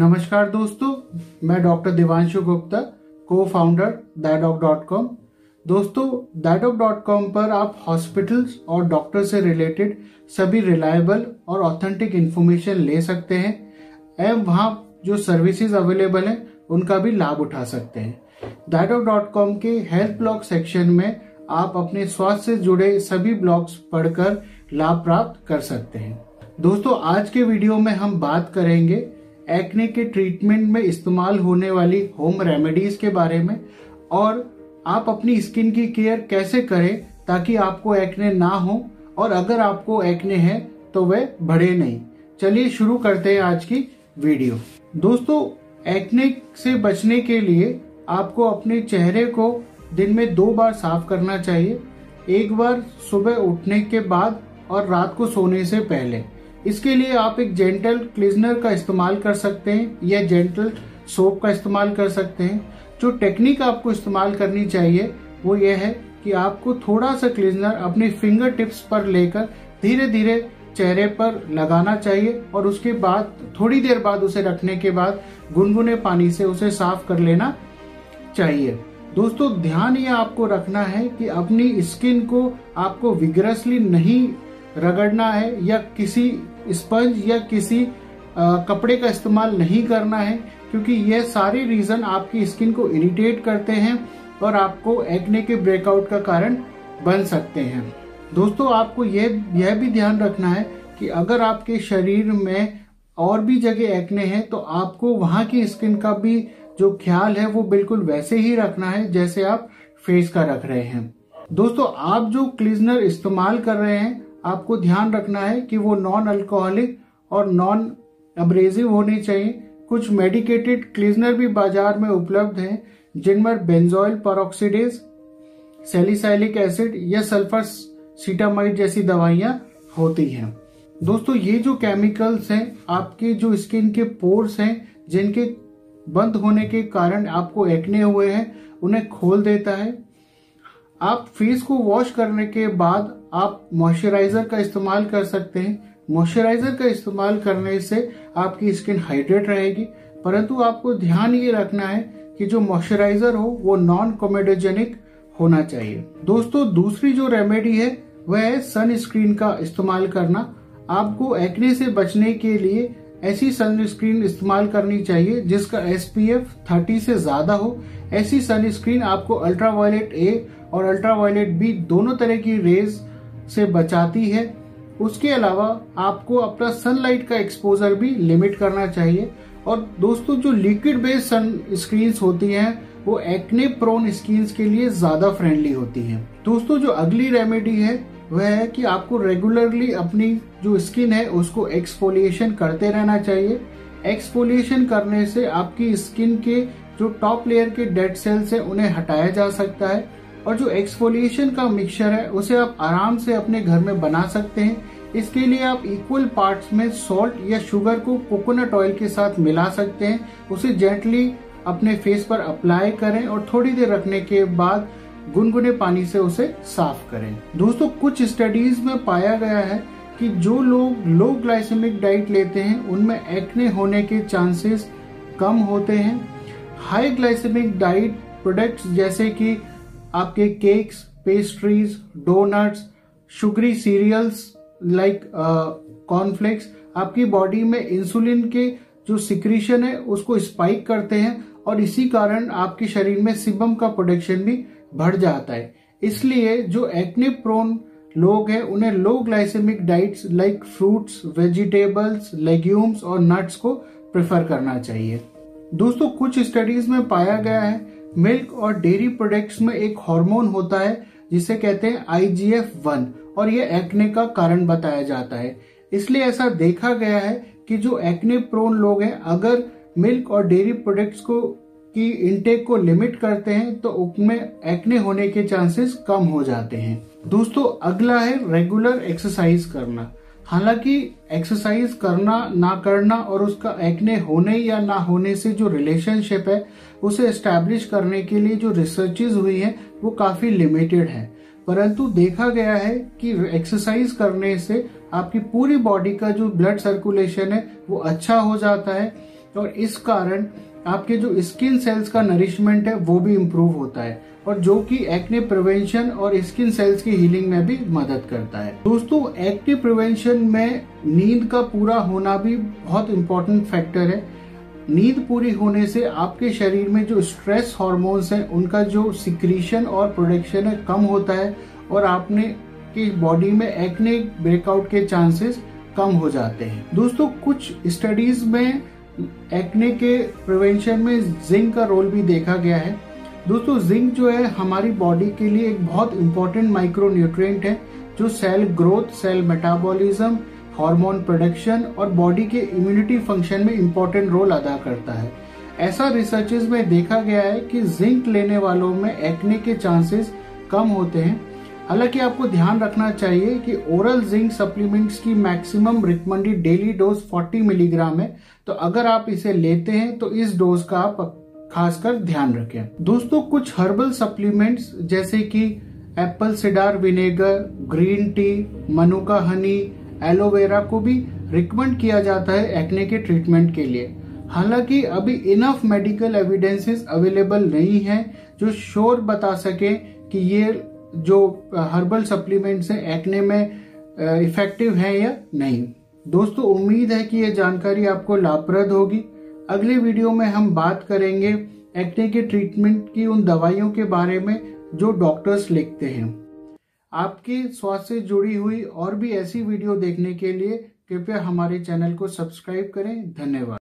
नमस्कार दोस्तों, मैं डॉक्टर दिवांशु गुप्ता को फाउंडर दैडॉक डॉट कॉम दोस्तों दैडॉक डॉट कॉम पर आप हॉस्पिटल्स और डॉक्टर से रिलेटेड सभी रिलायबल और ऑथेंटिक इन्फॉर्मेशन ले सकते हैं एवं वहाँ जो सर्विसेज़ अवेलेबल हैं, उनका भी लाभ उठा सकते हैं। दैडॉक डॉट कॉम के हेल्थ ब्लॉग सेक्शन में आप अपने स्वास्थ्य से जुड़े सभी ब्लॉग्स पढ़कर लाभ प्राप्त कर सकते हैं। दोस्तों, आज के वीडियो में हम बात करेंगे एक्ने के ट्रीटमेंट में इस्तेमाल होने वाली होम रेमेडीज के बारे में और आप अपनी स्किन की केयर कैसे करें ताकि आपको एक्ने ना हो और अगर आपको एक्ने है तो वह बढ़े नहीं। चलिए शुरू करते हैं आज की वीडियो दोस्तों एक्ने से बचने के लिए आपको अपने चेहरे को दिन में दो बार साफ़ करना चाहिए। एक बार सुबह उठने के बाद और रात को सोने से पहले। इसके लिए आप एक जेंटल क्लीजनर का इस्तेमाल कर सकते हैं, या जेंटल सोप का इस्तेमाल कर सकते हैं। जो टेक्निक आपको इस्तेमाल करनी चाहिए, वो ये है कि आपको थोड़ा सा क्लीजनर अपनी फिंगर टिप्स पर लेकर धीरे धीरे चेहरे पर लगाना चाहिए, और उसके बाद, थोड़ी देर बाद उसे रखने के बाद गुनगुने पानी से उसे साफ़ कर लेना चाहिए। दोस्तों, ध्यान ये आपको रखना है कि अपनी स्किन को आपको विग्रसली नहीं रगड़ना है, या किसी स्पंज या किसी आ, कपड़े का इस्तेमाल नहीं करना है क्योंकि ये सारे रीजन आपकी स्किन को इरिटेट करते हैं और आपको एक्ने के ब्रेकआउट का कारण बन सकते हैं। दोस्तों आपको यह यह भी ध्यान रखना है कि अगर आपके शरीर में और भी जगह एक्ने हैं तो आपको वहाँ की स्किन का भी जो ख्याल है वो बिल्कुल वैसे ही रखना है जैसे आप फेस का रख रहे हैं। दोस्तों आप जो क्लीजनर इस्तेमाल कर रहे हैं आपको ध्यान रखना है कि वो नॉन अल्कोहलिक और नॉन अब्रेजिव होने चाहिए। कुछ मेडिकेटेड क्लीजनर भी बाज़ार में उपलब्ध हैं जिनमें बेंजोइल परऑक्सीडेज सेलिसाइलिक एसिड या सल्फ़र सीटामाइड जैसी दवाइयाँ होती हैं। दोस्तों, ये जो केमिकल्स हैं, आपके जो स्किन के पोर्स हैं, जिनके बंद होने के कारण आपको एक्ने हुए हैं, उन्हें खोल देता है। आप फेस को वॉश करने के बाद आप मॉइस्चराइजर का इस्तेमाल कर सकते हैं। मॉइस्चराइजर का इस्तेमाल करने से आपकी स्किन हाइड्रेट रहेगी। परंतु आपको ध्यान ये रखना है कि जो मॉइस्चराइजर हो, वो नॉन कोमेडोजेनिक होना चाहिए। दोस्तों, दूसरी जो रेमेडी है, वह है सनस्क्रीन का इस्तेमाल करना। आपको एक्ने से बचने के लिए ऐसी सनस्क्रीन इस्तेमाल करनी चाहिए, जिसका एस पी एफ़ थर्टी से ज़्यादा हो। ऐसी सनस्क्रीन आपको अल्ट्रावायलेट ए और अल्ट्रावायलेट बी दोनों तरह की रेज से बचाती है। उसके अलावा आपको अपना सनलाइट का एक्सपोजर भी लिमिट करना चाहिए। और दोस्तों, जो लिक्विड बेस्ड सन स्क्रीन होती हैं, वो एक्ने प्रोन स्किन के लिए ज़्यादा फ्रेंडली होती हैं। दोस्तों, जो अगली रेमेडी है, वह है कि आपको रेगुलरली अपनी जो स्किन है, उसको एक्सफोलिएशन करते रहना चाहिए। एक्सफोलिएशन करने से आपकी स्किन के जो टॉप लेयर के डेड सेल्स है, उन्हें हटाया जा सकता है। और जो एक्सफोलिएशन का मिक्सचर है, उसे आप आराम से अपने घर में बना सकते हैं। इसके लिए आप इक्वल पार्ट्स में सॉल्ट या शुगर को कोकोनट ऑयल के साथ मिला सकते हैं। उसे जेंटली अपने फेस पर अप्लाई करें और थोड़ी देर रखने के बाद गुनगुने पानी से उसे साफ़ करें। दोस्तों, कुछ स्टडीज़ में पाया गया है कि जो लोग लो ग्लाइसेमिक डाइट लेते हैं, उनमें एक्ने होने के चांसेस कम होते हैं। हाई ग्लाइसेमिक डाइट प्रोडक्ट्स जैसे कि आपके cakes pastries donuts sugary cereals like cornflakes आपकी बॉडी में इंसुलिन के जो सिक्रीशन है, उसको स्पाइक करते हैं और इसी कारण आपके शरीर में सिबम का प्रोडक्शन भी बढ़ जाता है। इसलिए जो एक्ने प्रोन लोग हैं, उन्हें low glycemic diets like fruits vegetables legumes और नट्स को प्रेफर करना चाहिए। दोस्तों, कुछ स्टडीज़ में पाया गया है मिल्क और डेयरी प्रोडक्ट्स में एक हार्मोन होता है, जिसे कहते हैं आईजीएफ वन, और ये एक्ने का कारण बताया जाता है। इसलिए ऐसा देखा गया है कि जो एक्ने प्रोन लोग हैं, अगर मिल्क और डेयरी प्रोडक्ट्स को, की इनटेक को लिमिट करते हैं तो उनमें एक्ने होने के चांसेस कम हो जाते हैं। दोस्तों, अगला है रेगुलर एक्सरसाइज करना। हालाँकि एक्सरसाइज करना, ना करना और उसका एक्ने होने या ना होने से जो रिलेशनशिप है, उसे एस्टेब्लिश करने के लिए जो रिसर्चेज हुई है, वो काफ़ी लिमिटेड है। परंतु देखा गया है कि एक्सरसाइज करने से आपकी पूरी बॉडी का जो ब्लड सर्कुलेशन है, वो अच्छा हो जाता है और इस कारण आपके जो स्किन सेल्स का नरिशमेंट है, वो भी इम्प्रूव होता है और जो कि एक्ने प्रिवेंशन और स्किन सेल्स की हीलिंग में भी मदद करता है। दोस्तों एक्ने प्रिवेंशन में नींद का पूरा होना भी बहुत इंपॉर्टेंट फैक्टर है। नींद पूरी होने से आपके शरीर में जो स्ट्रेस हॉर्मोन्स हैं, उनका जो सिक्रीशन और प्रोडक्शन है कम होता है और आपने की बॉडी में एक्ने ब्रेकआउट के चांसेस कम हो जाते हैं। दोस्तों, कुछ स्टडीज़ में एक्ने के प्रिवेंशन में जिंक का रोल भी देखा गया है। दोस्तों जिंक जो है, हमारी बॉडी के लिए एक बहुत इंपॉर्टेंट माइक्रो न्यूट्रिएंट है, जो cell growth cell metabolism hormone production और बॉडी के इम्यूनिटी फ़ंक्शन में इंपॉर्टेंट रोल अदा करता है। ऐसा रिसर्चेज में देखा गया है कि जिंक लेने वालों में एक्ने के चांसेस कम होते हैं। हालाँकि आपको ध्यान रखना चाहिए कि ओरल जिंक सप्लीमेंट्स की maximum recommended daily dose 40 milligram है। तो अगर आप इसे लेते हैं तो इस डोज का आप खासकर ध्यान रखें। दोस्तों, कुछ हर्बल सप्लीमेंट्स जैसे कि apple cider vinegar green tea manuka honey aloe vera को भी रिकमेंड किया जाता है एक्ने के ट्रीटमेंट के लिए। हालाँकि अभी इनफ मेडिकल एविडेंसेस अवेलेबल नहीं है जो श्योर बता सके कि ये जो हर्बल सप्लीमेंट्स हैं एक्ने में इफ़ेक्टिव है या नहीं। दोस्तों, उम्मीद है कि ये जानकारी आपको लाभप्रद होगी। अगले वीडियो में हम बात करेंगे एक्ने के ट्रीटमेंट की, उन दवाइयों के बारे में जो डॉक्टर्स लिखते हैं। आपके स्वास्थ्य से जुड़ी हुई और भी ऐसी वीडियो देखने के लिए कृपया हमारे चैनल को सब्सक्राइब करें। धन्यवाद।